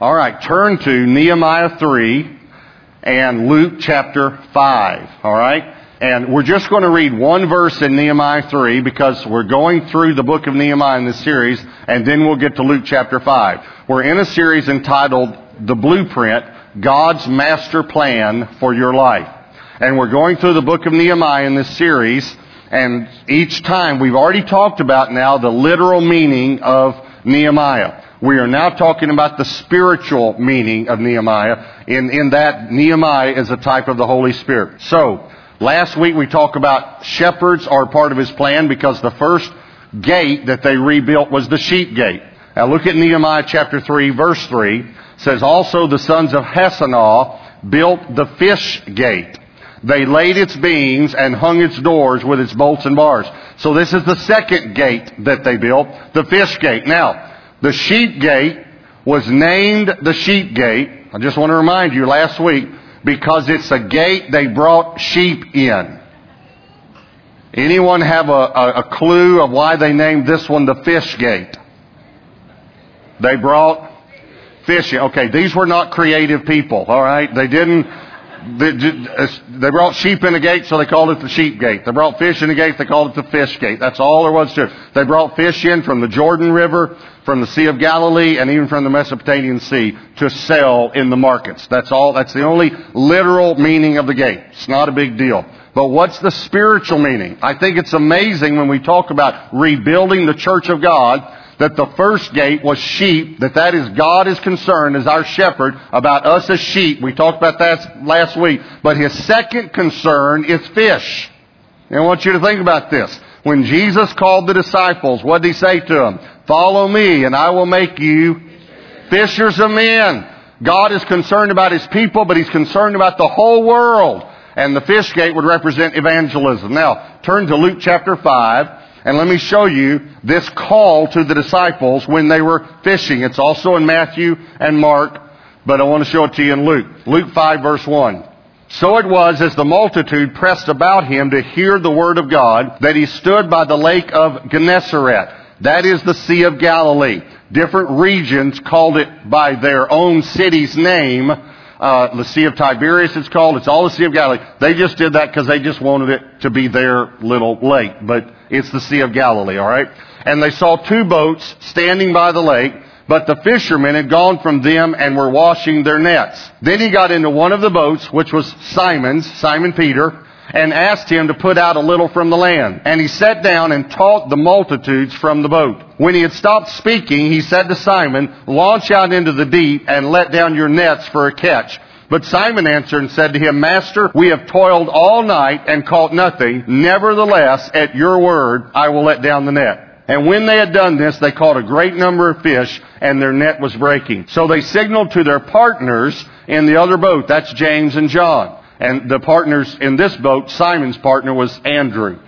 All right, turn to Nehemiah 3 and Luke chapter 5. All right? And we're just going to read one verse in Nehemiah 3 because we're going through the book of Nehemiah in this series, and then we'll get to Luke chapter 5. We're in a series entitled The Blueprint God's Master Plan for Your Life. And we're going through the book of Nehemiah in this series, and each time we've already talked about now the literal meaning of Nehemiah. We are now talking about the spiritual meaning of Nehemiah, in, in that Nehemiah is a type of the Holy Spirit. So, last week we talked about shepherds are part of his plan because the first gate that they rebuilt was the sheep gate. Now look at Nehemiah chapter 3 verse 3. It says, Also the sons of Hassenaah built the fish gate. They laid its beams and hung its doors with its bolts and bars. So this is the second gate that they built, the fish gate. Now, the sheep gate was named the sheep gate. I just want to remind you last week because it's a gate they brought sheep in. Anyone have a, a, a clue of why they named this one the fish gate? They brought fish. Okay, these were not creative people, all right? They didn't they brought sheep in the gate, so they called it the sheep gate. They brought fish in the gate, they called it the fish gate. That's all there was to it. They brought fish in from the Jordan River, from the Sea of Galilee, and even from the Mesopotamian Sea to sell in the markets. That's all, that's the only literal meaning of the gate. It's not a big deal. But what's the spiritual meaning? I think it's amazing when we talk about rebuilding the church of God that the first gate was sheep, that that is God is concerned as our shepherd about us as sheep. We talked about that last week. But his second concern is fish. And I want you to think about this. When Jesus called the disciples, what did he say to them? Follow me and I will make you fishers of men. God is concerned about his people, but he's concerned about the whole world. And the fish gate would represent evangelism. Now, turn to Luke chapter 5. And let me show you this call to the disciples when they were fishing. It's also in Matthew and Mark, but I want to show it to you in Luke. Luke 5 verse 1. So it was as the multitude pressed about him to hear the word of God that he stood by the lake of Gennesaret. That is the Sea of Galilee. Different regions called it by their own city's name uh, the Sea of Tiberias it's called. It's all the Sea of Galilee. They just did that because they just wanted it to be their little lake. But it's the Sea of Galilee, alright? And they saw two boats standing by the lake, but the fishermen had gone from them and were washing their nets. Then he got into one of the boats, which was Simon's, Simon Peter, and asked him to put out a little from the land. And he sat down and taught the multitudes from the boat. When he had stopped speaking, he said to Simon, Launch out into the deep and let down your nets for a catch. But Simon answered and said to him, Master, we have toiled all night and caught nothing. Nevertheless, at your word, I will let down the net. And when they had done this, they caught a great number of fish, and their net was breaking. So they signaled to their partners in the other boat. That's James and John. And the partners in this boat, Simon's partner was Andrew.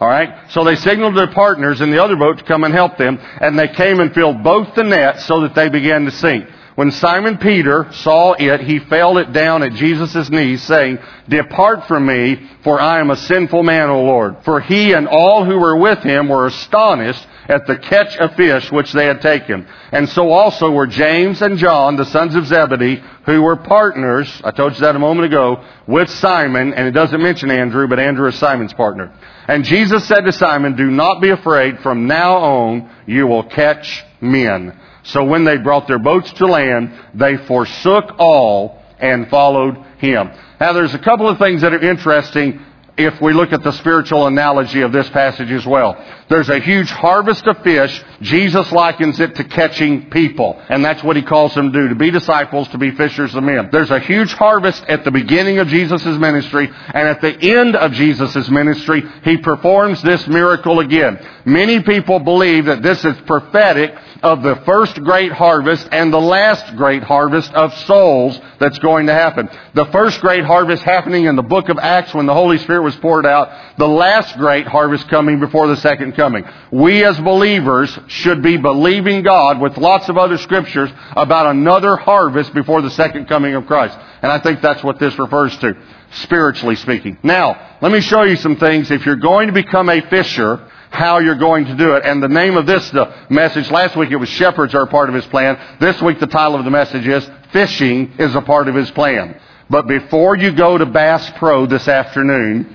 Alright? So they signaled their partners in the other boat to come and help them, and they came and filled both the nets so that they began to sink. When Simon Peter saw it, he fell it down at Jesus' knees, saying, Depart from me, for I am a sinful man, O Lord. For he and all who were with him were astonished at the catch of fish which they had taken. And so also were James and John, the sons of Zebedee, who were partners, I told you that a moment ago, with Simon, and it doesn't mention Andrew, but Andrew is Simon's partner. And Jesus said to Simon, Do not be afraid, from now on you will catch men. So when they brought their boats to land, they forsook all and followed him. Now there's a couple of things that are interesting if we look at the spiritual analogy of this passage as well. There's a huge harvest of fish. Jesus likens it to catching people. And that's what he calls them to do, to be disciples, to be fishers of men. There's a huge harvest at the beginning of Jesus' ministry, and at the end of Jesus' ministry, he performs this miracle again. Many people believe that this is prophetic of the first great harvest and the last great harvest of souls that's going to happen. The first great harvest happening in the book of Acts when the Holy Spirit was poured out. The last great harvest coming before the second coming. We as believers should be believing God with lots of other scriptures about another harvest before the second coming of Christ. And I think that's what this refers to, spiritually speaking. Now, let me show you some things. If you're going to become a fisher, how you're going to do it. And the name of this the message, last week it was shepherds are part of his plan. This week the title of the message is fishing is a part of his plan. But before you go to Bass Pro this afternoon,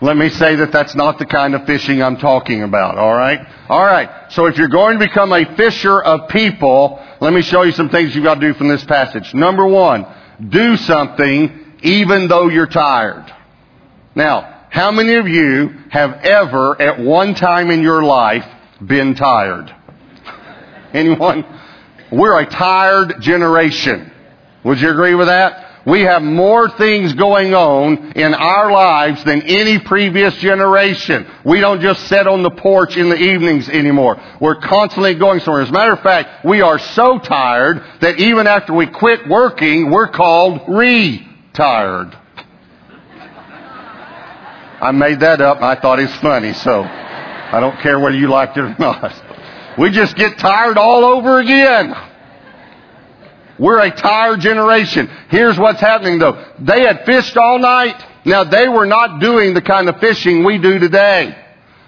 let me say that that's not the kind of fishing I'm talking about, alright? Alright, so if you're going to become a fisher of people, let me show you some things you've got to do from this passage. Number one, do something even though you're tired. Now, how many of you have ever at one time in your life been tired? Anyone? We're a tired generation. Would you agree with that? We have more things going on in our lives than any previous generation. We don't just sit on the porch in the evenings anymore. We're constantly going somewhere. As a matter of fact, we are so tired that even after we quit working, we're called retired. I made that up I thought it's funny, so I don't care whether you liked it or not. We just get tired all over again. We're a tired generation. Here's what's happening though. They had fished all night. Now they were not doing the kind of fishing we do today.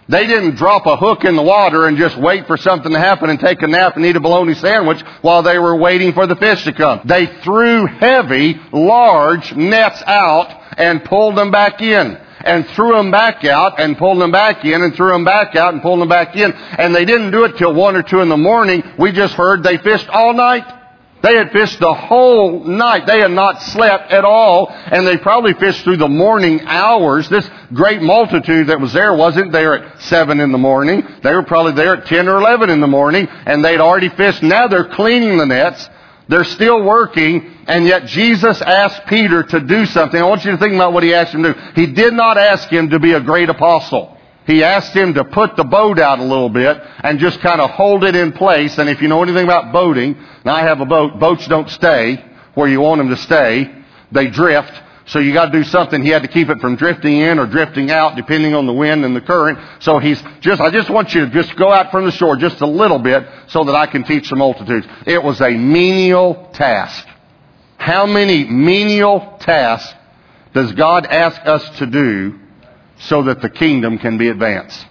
They didn't drop a hook in the water and just wait for something to happen and take a nap and eat a bologna sandwich while they were waiting for the fish to come. They threw heavy, large nets out and pulled them back in and threw them back out and pulled them back in and threw them back out and pulled them back in. And they didn't do it till one or two in the morning. We just heard they fished all night. They had fished the whole night. They had not slept at all, and they probably fished through the morning hours. This great multitude that was there wasn't there at 7 in the morning. They were probably there at 10 or 11 in the morning, and they'd already fished. Now they're cleaning the nets. They're still working, and yet Jesus asked Peter to do something. I want you to think about what he asked him to do. He did not ask him to be a great apostle he asked him to put the boat out a little bit and just kind of hold it in place. And if you know anything about boating, now I have a boat, boats don't stay where you want them to stay. They drift. So you got to do something. He had to keep it from drifting in or drifting out depending on the wind and the current. So he's just, I just want you to just go out from the shore just a little bit so that I can teach the multitudes. It was a menial task. How many menial tasks does God ask us to do so that the kingdom can be advanced.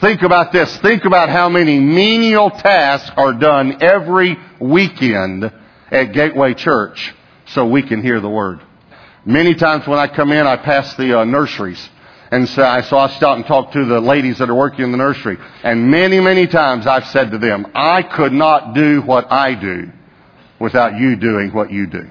Think about this. Think about how many menial tasks are done every weekend at Gateway Church so we can hear the word. Many times when I come in, I pass the uh, nurseries. And so I, so I stop and talk to the ladies that are working in the nursery. And many, many times I've said to them, I could not do what I do without you doing what you do.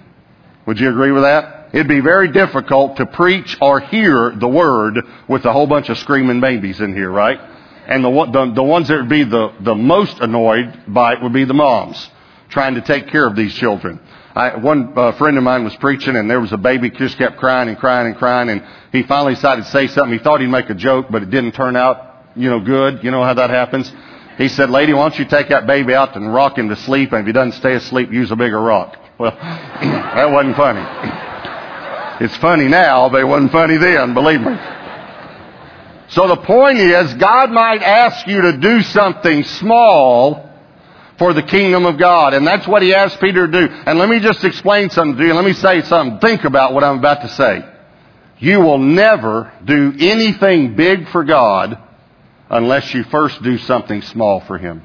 Would you agree with that? It'd be very difficult to preach or hear the word with a whole bunch of screaming babies in here, right? And the, the, the ones that would be the, the most annoyed by it would be the moms trying to take care of these children. I, one uh, friend of mine was preaching and there was a baby just kept crying and crying and crying and he finally decided to say something. He thought he'd make a joke, but it didn't turn out, you know, good. You know how that happens? He said, lady, why don't you take that baby out and rock him to sleep and if he doesn't stay asleep, use a bigger rock. Well, that wasn't funny. It's funny now, but it wasn't funny then, believe me. So the point is, God might ask you to do something small for the kingdom of God. And that's what he asked Peter to do. And let me just explain something to you. Let me say something. Think about what I'm about to say. You will never do anything big for God unless you first do something small for Him.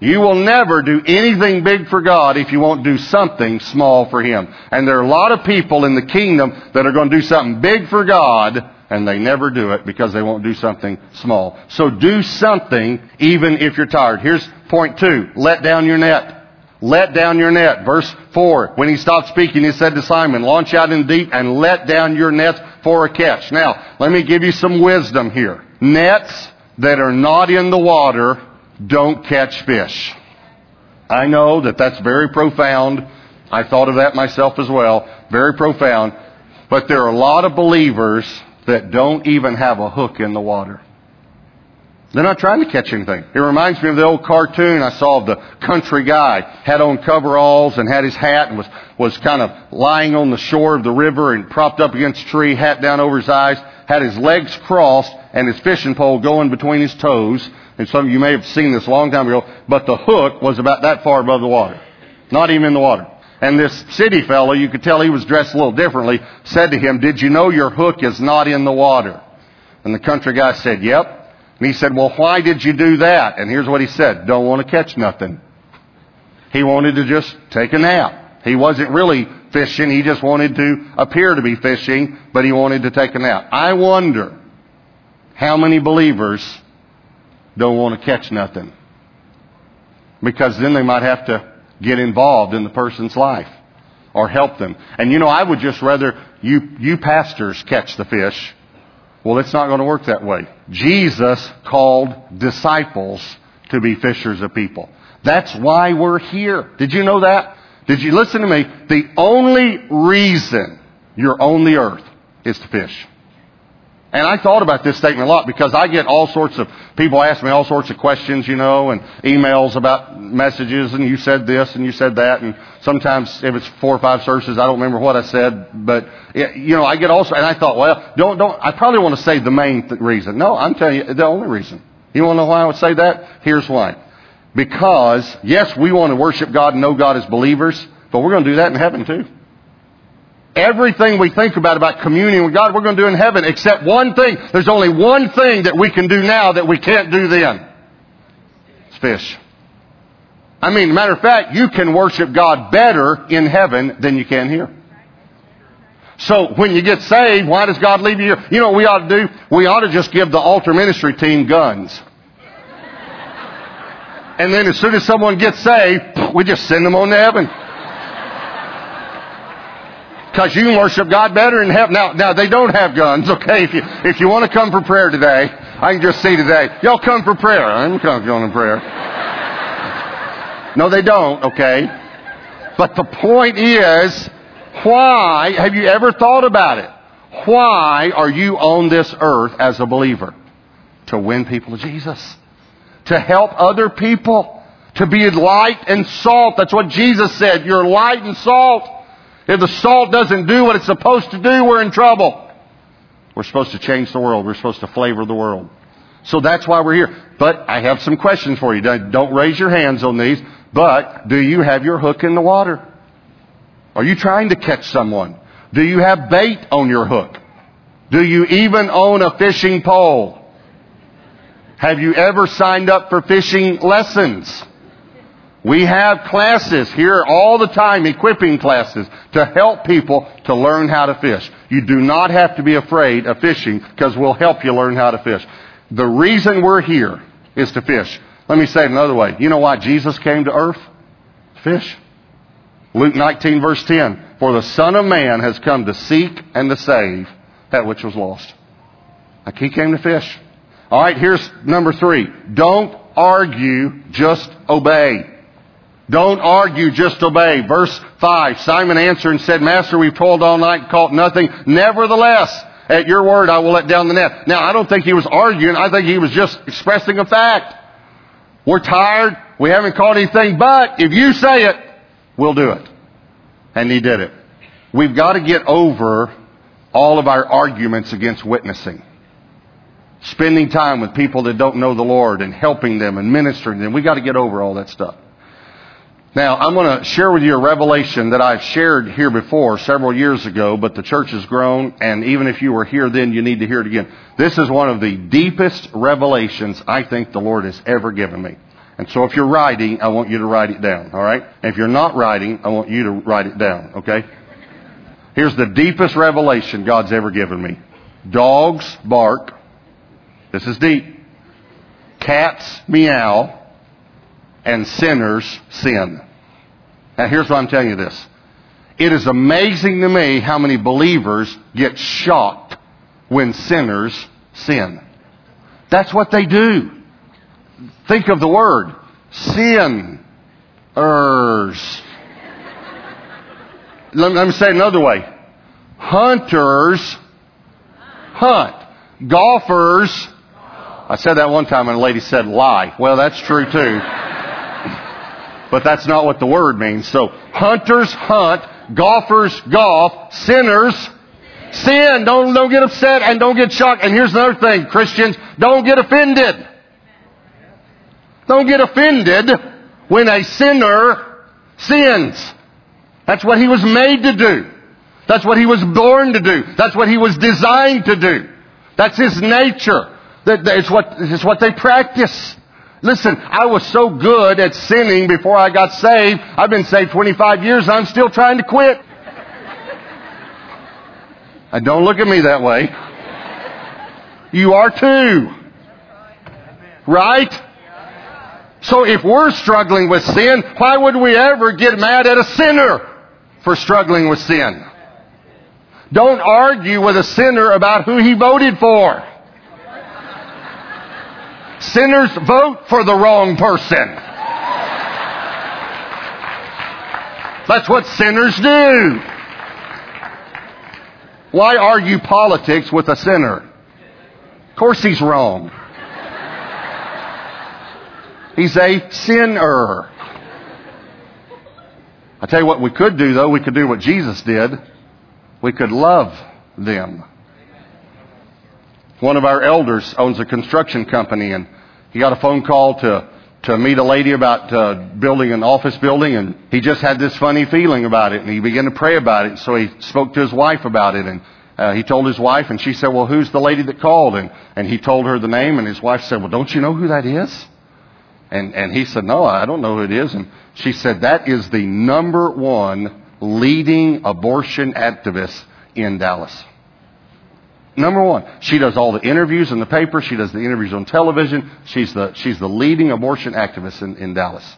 You will never do anything big for God if you won't do something small for Him. And there are a lot of people in the kingdom that are going to do something big for God and they never do it because they won't do something small. So do something even if you're tired. Here's point two. Let down your net. Let down your net. Verse 4. When he stopped speaking, he said to Simon, launch out in deep and let down your nets for a catch. Now, let me give you some wisdom here. Nets that are not in the water don't catch fish. I know that that's very profound. I thought of that myself as well. Very profound. But there are a lot of believers that don't even have a hook in the water. They're not trying to catch anything. It reminds me of the old cartoon I saw of the country guy. Had on coveralls and had his hat and was, was kind of lying on the shore of the river and propped up against a tree, hat down over his eyes, had his legs crossed and his fishing pole going between his toes and some of you may have seen this a long time ago, but the hook was about that far above the water. Not even in the water. And this city fellow, you could tell he was dressed a little differently, said to him, Did you know your hook is not in the water? And the country guy said, Yep. And he said, Well, why did you do that? And here's what he said Don't want to catch nothing. He wanted to just take a nap. He wasn't really fishing. He just wanted to appear to be fishing, but he wanted to take a nap. I wonder how many believers don't want to catch nothing. Because then they might have to get involved in the person's life or help them. And you know, I would just rather you, you pastors catch the fish. Well, it's not going to work that way. Jesus called disciples to be fishers of people. That's why we're here. Did you know that? Did you listen to me? The only reason you're on the earth is to fish. And I thought about this statement a lot because I get all sorts of people ask me all sorts of questions, you know, and emails about messages, and you said this and you said that, and sometimes if it's four or five services, I don't remember what I said, but it, you know, I get also, and I thought, well, don't don't. I probably want to say the main th- reason. No, I'm telling you the only reason. You want to know why I would say that? Here's why. Because yes, we want to worship God and know God as believers, but we're going to do that in heaven too. Everything we think about, about communion with God, we're going to do in heaven, except one thing. There's only one thing that we can do now that we can't do then. It's fish. I mean, matter of fact, you can worship God better in heaven than you can here. So when you get saved, why does God leave you here? You know what we ought to do? We ought to just give the altar ministry team guns. And then as soon as someone gets saved, we just send them on to heaven. Because you can worship God better in heaven. Now, now they don't have guns, okay? If you, if you want to come for prayer today, I can just say today, y'all come for prayer. I'm coming for prayer. No, they don't, okay? But the point is, why, have you ever thought about it? Why are you on this earth as a believer? To win people to Jesus. To help other people. To be light and salt. That's what Jesus said. You're light and salt. If the salt doesn't do what it's supposed to do, we're in trouble. We're supposed to change the world. We're supposed to flavor the world. So that's why we're here. But I have some questions for you. Don't raise your hands on these. But do you have your hook in the water? Are you trying to catch someone? Do you have bait on your hook? Do you even own a fishing pole? Have you ever signed up for fishing lessons? We have classes here all the time, equipping classes, to help people to learn how to fish. You do not have to be afraid of fishing because we'll help you learn how to fish. The reason we're here is to fish. Let me say it another way. You know why Jesus came to earth? Fish. Luke 19 verse 10. For the Son of Man has come to seek and to save that which was lost. Like he came to fish. Alright, here's number three. Don't argue, just obey. Don't argue, just obey. Verse 5. Simon answered and said, Master, we've toiled all night and caught nothing. Nevertheless, at your word I will let down the net. Now, I don't think he was arguing. I think he was just expressing a fact. We're tired. We haven't caught anything, but if you say it, we'll do it. And he did it. We've got to get over all of our arguments against witnessing. Spending time with people that don't know the Lord and helping them and ministering to them. We've got to get over all that stuff. Now, I'm going to share with you a revelation that I've shared here before several years ago, but the church has grown, and even if you were here then, you need to hear it again. This is one of the deepest revelations I think the Lord has ever given me. And so if you're writing, I want you to write it down, alright? If you're not writing, I want you to write it down, okay? Here's the deepest revelation God's ever given me. Dogs bark. This is deep. Cats meow. And sinners sin. Now here's why I'm telling you this. It is amazing to me how many believers get shocked when sinners sin. That's what they do. Think of the word. Sin. Ers. Let, let me say it another way. Hunters hunt. Golfers. I said that one time and a lady said lie. Well, that's true too but that's not what the word means. So hunters hunt, golfers golf, sinners sin. Don't, don't get upset and don't get shocked. And here's another thing, Christians, don't get offended. Don't get offended when a sinner sins. That's what he was made to do. That's what he was born to do. That's what he was designed to do. That's his nature. That, it's, what, what they practice. Listen, I was so good at sinning before I got saved. I've been saved 25 years. I'm still trying to quit. And don't look at me that way. You are too. Right? So if we're struggling with sin, why would we ever get mad at a sinner for struggling with sin? Don't argue with a sinner about who he voted for. Sinners vote for the wrong person. That's what sinners do. Why argue politics with a sinner? Of course he's wrong. He's a sinner. I tell you what we could do though, we could do what Jesus did. We could love them. One of our elders owns a construction company and he got a phone call to, to meet a lady about uh, building an office building and he just had this funny feeling about it and he began to pray about it. So he spoke to his wife about it and uh, he told his wife and she said, well, who's the lady that called? And, and he told her the name and his wife said, well, don't you know who that is? And, and he said, no, I don't know who it is. And she said, that is the number one leading abortion activist in Dallas. Number one, she does all the interviews in the paper. She does the interviews on television. She's the, she's the leading abortion activist in, in Dallas.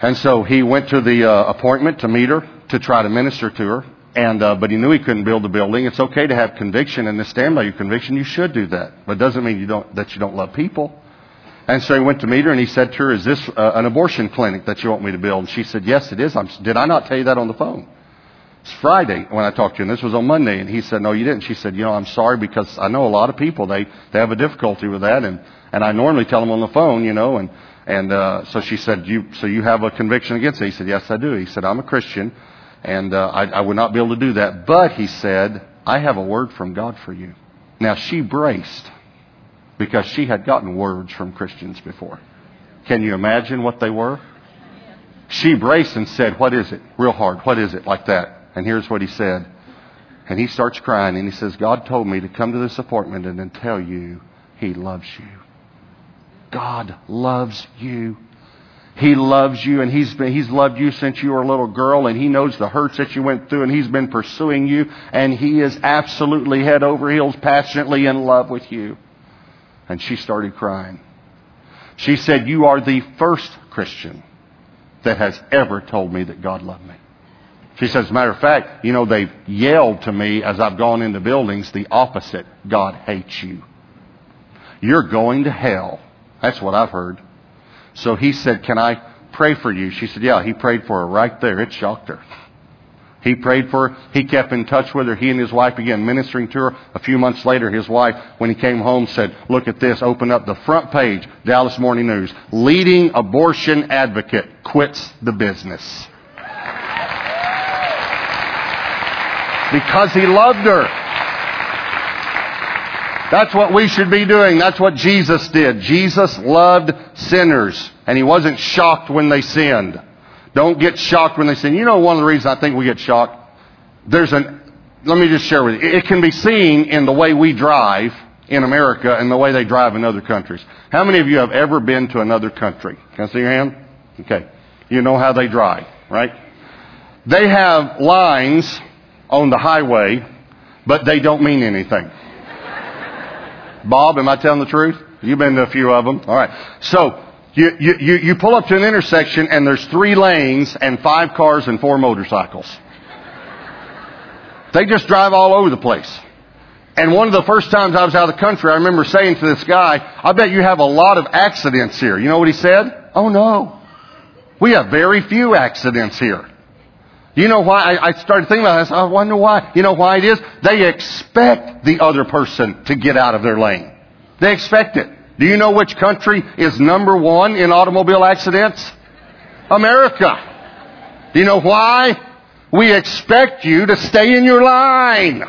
And so he went to the uh, appointment to meet her, to try to minister to her. And, uh, but he knew he couldn't build the building. It's okay to have conviction and to stand by your conviction. You should do that. But it doesn't mean you don't, that you don't love people. And so he went to meet her and he said to her, is this uh, an abortion clinic that you want me to build? And she said, yes, it is. I'm, did I not tell you that on the phone? It's Friday when I talked to and this was on Monday. And he said, "No, you didn't." She said, "You know, I'm sorry because I know a lot of people they they have a difficulty with that, and and I normally tell them on the phone, you know." And and uh, so she said, "You so you have a conviction against it?" He said, "Yes, I do." He said, "I'm a Christian, and uh, I, I would not be able to do that." But he said, "I have a word from God for you." Now she braced because she had gotten words from Christians before. Can you imagine what they were? She braced and said, What is it? Real hard. What is it? Like that. And here's what he said. And he starts crying and he says, God told me to come to this appointment and then tell you he loves you. God loves you. He loves you and he's been, he's loved you since you were a little girl and he knows the hurts that you went through and he's been pursuing you and he is absolutely head over heels passionately in love with you. And she started crying. She said, you are the first Christian that has ever told me that God loved me. She says, as a matter of fact, you know, they've yelled to me as I've gone into buildings the opposite. God hates you. You're going to hell. That's what I've heard. So he said, can I pray for you? She said, yeah, he prayed for her right there. It shocked her. He prayed for her. He kept in touch with her. He and his wife began ministering to her. A few months later, his wife, when he came home, said, look at this. Open up the front page, Dallas Morning News. Leading abortion advocate quits the business. Because he loved her. That's what we should be doing. That's what Jesus did. Jesus loved sinners, and he wasn't shocked when they sinned. Don't get shocked when they sin. You know, one of the reasons I think we get shocked, there's an, let me just share with you. It can be seen in the way we drive in America and the way they drive in other countries. How many of you have ever been to another country? Can I see your hand? Okay. You know how they drive, right? They have lines on the highway, but they don't mean anything. Bob, am I telling the truth? You've been to a few of them. All right. So you, you, you pull up to an intersection and there's three lanes and five cars and four motorcycles. They just drive all over the place. And one of the first times I was out of the country, I remember saying to this guy, I bet you have a lot of accidents here. You know what he said? Oh no. We have very few accidents here. You know why? I, started thinking about this. I wonder why. You know why it is? They expect the other person to get out of their lane. They expect it. Do you know which country is number one in automobile accidents? America. Do you know why? We expect you to stay in your line.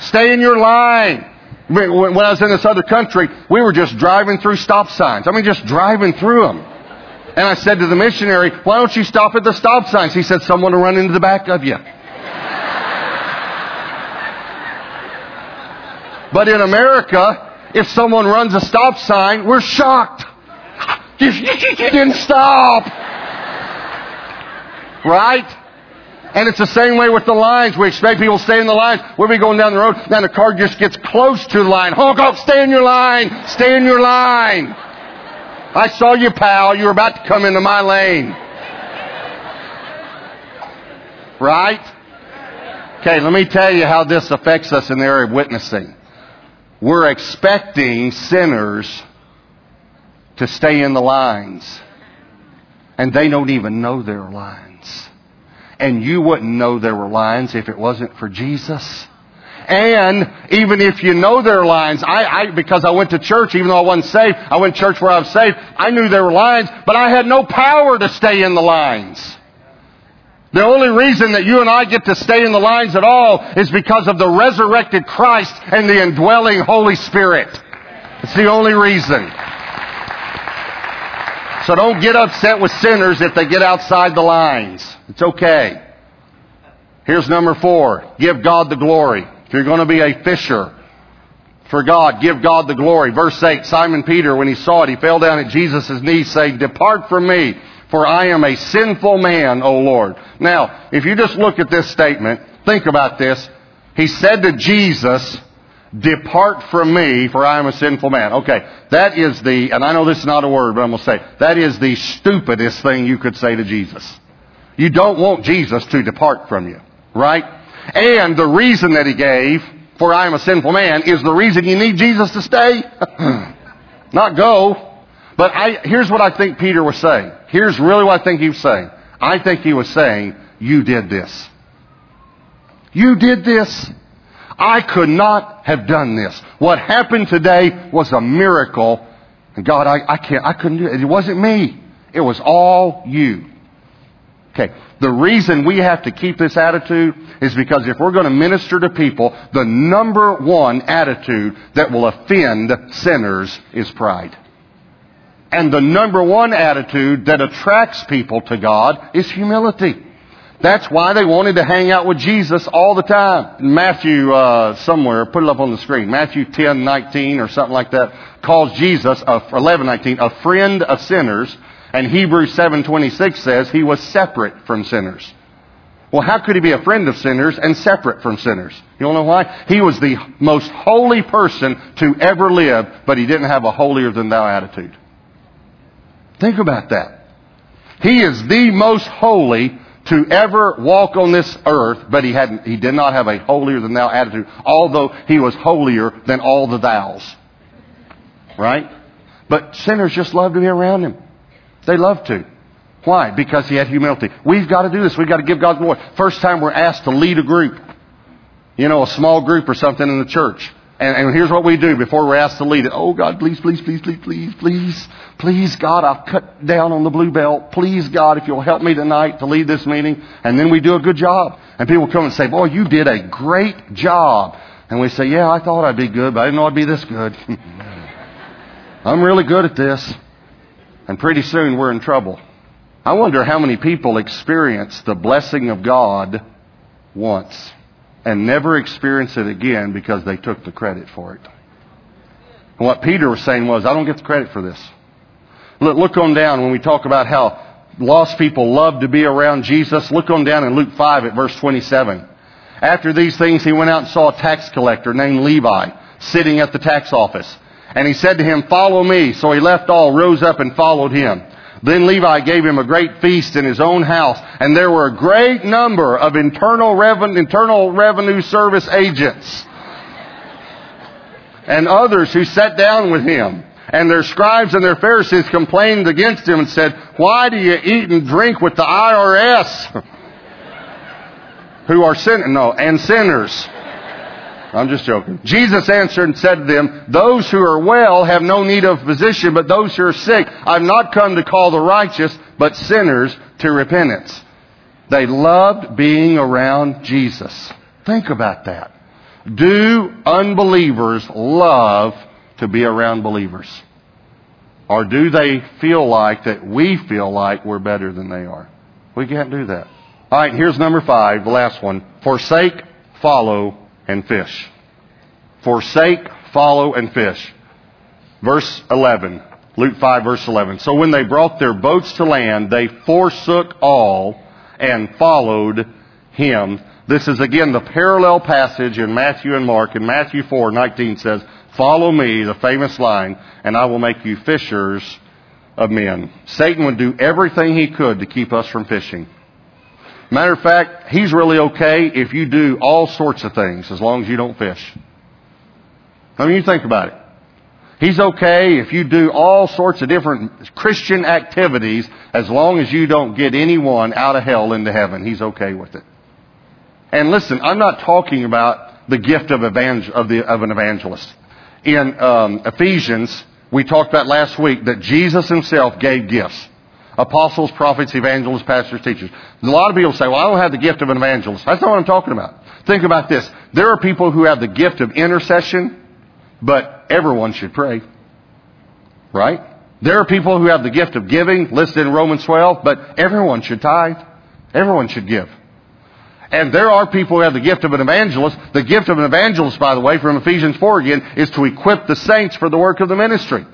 Stay in your line. When I was in this other country, we were just driving through stop signs. I mean, just driving through them. And I said to the missionary, why don't you stop at the stop signs? He said, someone will run into the back of you. But in America, if someone runs a stop sign, we're shocked. You, didn't stop. Right? And it's the same way with the lines. We expect people to stay in the lines. We'll be going down the road, and the car just gets close to the line. Honk, honk, stay in your line. Stay in your line. I saw you, pal. You were about to come into my lane. Right? Okay, let me tell you how this affects us in the area of witnessing. We're expecting sinners to stay in the lines. And they don't even know their lines. And you wouldn't know there were lines if it wasn't for Jesus. And even if you know their lines, I, I, because I went to church, even though I wasn't saved, I went to church where I was saved, I knew there were lines, but I had no power to stay in the lines. The only reason that you and I get to stay in the lines at all is because of the resurrected Christ and the indwelling Holy Spirit. It's the only reason. So don't get upset with sinners if they get outside the lines. It's okay. Here's number four. Give God the glory. If you're going to be a fisher for God, give God the glory. Verse 8, Simon Peter, when he saw it, he fell down at Jesus' knees saying, Depart from me, for I am a sinful man, O Lord. Now, if you just look at this statement, think about this. He said to Jesus, Depart from me, for I am a sinful man. Okay, that is the, and I know this is not a word, but I'm going to say, that is the stupidest thing you could say to Jesus. You don't want Jesus to depart from you, right? And the reason that he gave, for I am a sinful man, is the reason you need Jesus to stay. not go. But I, here's what I think Peter was saying. Here's really what I think he was saying. I think he was saying, you did this. You did this. I could not have done this. What happened today was a miracle. And God, I, I can't, I couldn't do it. It wasn't me. It was all you. Okay. The reason we have to keep this attitude is because if we're going to minister to people, the number one attitude that will offend sinners is pride. And the number one attitude that attracts people to God is humility. That's why they wanted to hang out with Jesus all the time. Matthew, uh, somewhere, put it up on the screen. Matthew 10, 19 or something like that calls Jesus, uh, 11, 19, a friend of sinners. And Hebrews 7:26 says he was separate from sinners. Well, how could he be a friend of sinners and separate from sinners? You don't know why? He was the most holy person to ever live, but he didn't have a holier than thou attitude. Think about that. He is the most holy to ever walk on this earth, but he hadn't, he did not have a holier than thou attitude, although he was holier than all the thous. Right? But sinners just love to be around him. They love to. Why? Because he had humility. We've got to do this. We've got to give God glory. First time we're asked to lead a group, you know, a small group or something in the church. And, and here's what we do before we're asked to lead it. Oh God, please, please, please, please, please, please, please, God, I'll cut down on the Blue Bell. Please, God, if you'll help me tonight to lead this meeting. And then we do a good job. And people come and say, boy, you did a great job. And we say, yeah, I thought I'd be good, but I didn't know I'd be this good. I'm really good at this. And pretty soon we're in trouble. I wonder how many people experience the blessing of God once and never experience it again because they took the credit for it. And what Peter was saying was, I don't get the credit for this. Look, on down when we talk about how lost people love to be around Jesus. Look on down in Luke 5 at verse 27. After these things, he went out and saw a tax collector named Levi sitting at the tax office. And he said to him, Follow me. So he left all, rose up, and followed him. Then Levi gave him a great feast in his own house, and there were a great number of internal revenue, internal revenue service agents and others who sat down with him. And their scribes and their Pharisees complained against him and said, Why do you eat and drink with the IRS? who are sinners, no, and sinners. I'm just joking. Jesus answered and said to them, Those who are well have no need of a physician, but those who are sick. I've not come to call the righteous, but sinners to repentance. They loved being around Jesus. Think about that. Do unbelievers love to be around believers? Or do they feel like that we feel like we're better than they are? We can't do that. All right, here's number five, the last one. Forsake, follow, and fish. Forsake, follow, and fish. Verse 11. Luke 5 verse 11. So when they brought their boats to land, they forsook all and followed him. This is again the parallel passage in Matthew and Mark. In Matthew 4, 19 says, Follow me, the famous line, and I will make you fishers of men. Satan would do everything he could to keep us from fishing. Matter of fact, he's really okay if you do all sorts of things as long as you don't fish. I mean, you think about it. He's okay if you do all sorts of different Christian activities as long as you don't get anyone out of hell into heaven. He's okay with it. And listen, I'm not talking about the gift of, evangel- of, the, of an evangelist. In um, Ephesians, we talked about last week that Jesus himself gave gifts. Apostles, prophets, evangelists, pastors, teachers. A lot of people say, well, I don't have the gift of an evangelist. That's not what I'm talking about. Think about this. There are people who have the gift of intercession, but everyone should pray. Right? There are people who have the gift of giving, listed in Romans 12, but everyone should tithe. Everyone should give. And there are people who have the gift of an evangelist. The gift of an evangelist, by the way, from Ephesians 4 again, is to equip the saints for the work of the ministry.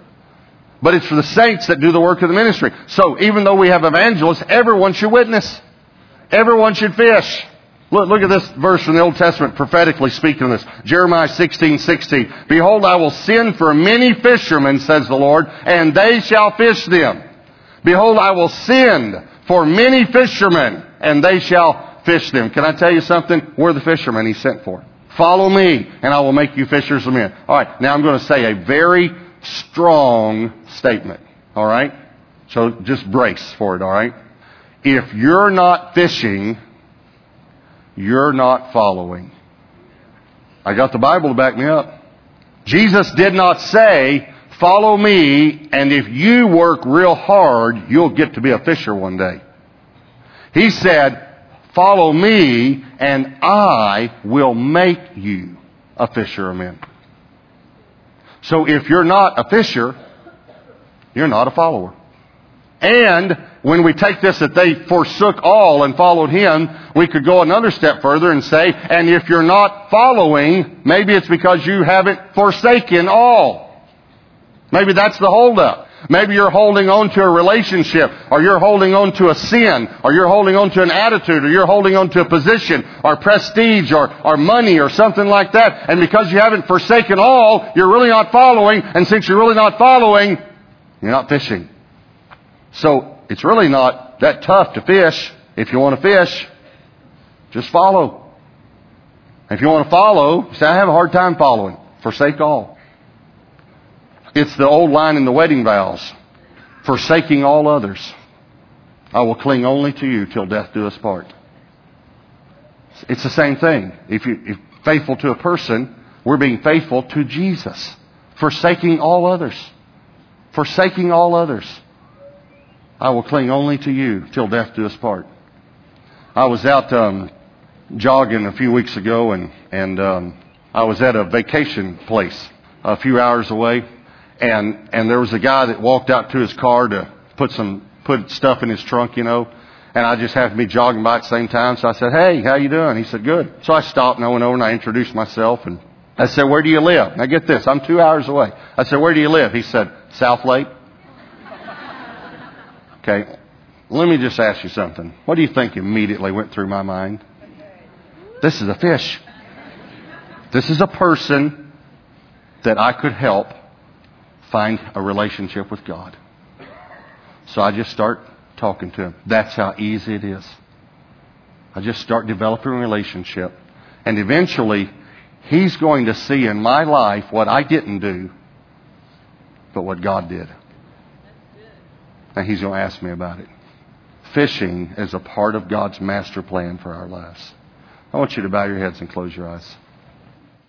But it's for the saints that do the work of the ministry. So even though we have evangelists, everyone should witness. Everyone should fish. Look, look at this verse from the Old Testament prophetically speaking this. Jeremiah 16, 16. Behold, I will send for many fishermen, says the Lord, and they shall fish them. Behold, I will send for many fishermen, and they shall fish them. Can I tell you something? We're the fishermen he sent for. Follow me, and I will make you fishers of men. All right, now I'm going to say a very strong statement. All right? So just brace for it, all right? If you're not fishing, you're not following. I got the Bible to back me up. Jesus did not say, follow me, and if you work real hard, you'll get to be a fisher one day. He said, follow me, and I will make you a fisher of men. So if you're not a fisher, you're not a follower. And when we take this that they forsook all and followed him, we could go another step further and say, and if you're not following, maybe it's because you haven't forsaken all. Maybe that's the holdup. Maybe you're holding on to a relationship, or you're holding on to a sin, or you're holding on to an attitude, or you're holding on to a position, or prestige, or, or money, or something like that. And because you haven't forsaken all, you're really not following, and since you're really not following, you're not fishing. So it's really not that tough to fish. If you want to fish, just follow. If you want to follow, say, I have a hard time following. Forsake all. It's the old line in the wedding vows. Forsaking all others. I will cling only to you till death do us part. It's the same thing. If you if faithful to a person, we're being faithful to Jesus. Forsaking all others. Forsaking all others. I will cling only to you till death do us part. I was out um, jogging a few weeks ago, and and um, I was at a vacation place a few hours away, and and there was a guy that walked out to his car to put some put stuff in his trunk, you know. And I just happened to be jogging by at the same time, so I said, "Hey, how you doing?" He said, "Good." So I stopped and I went over and I introduced myself, and I said, "Where do you live?" Now get this, I'm two hours away. I said, "Where do you live?" He said, "Southlake." Okay. Let me just ask you something. What do you think immediately went through my mind? This is a fish. This is a person that I could help find a relationship with God. So I just start talking to him. That's how easy it is. I just start developing a relationship. And eventually, he's going to see in my life what I didn't do, but what God did. And he's going to ask me about it. Fishing is a part of God's master plan for our lives. I want you to bow your heads and close your eyes.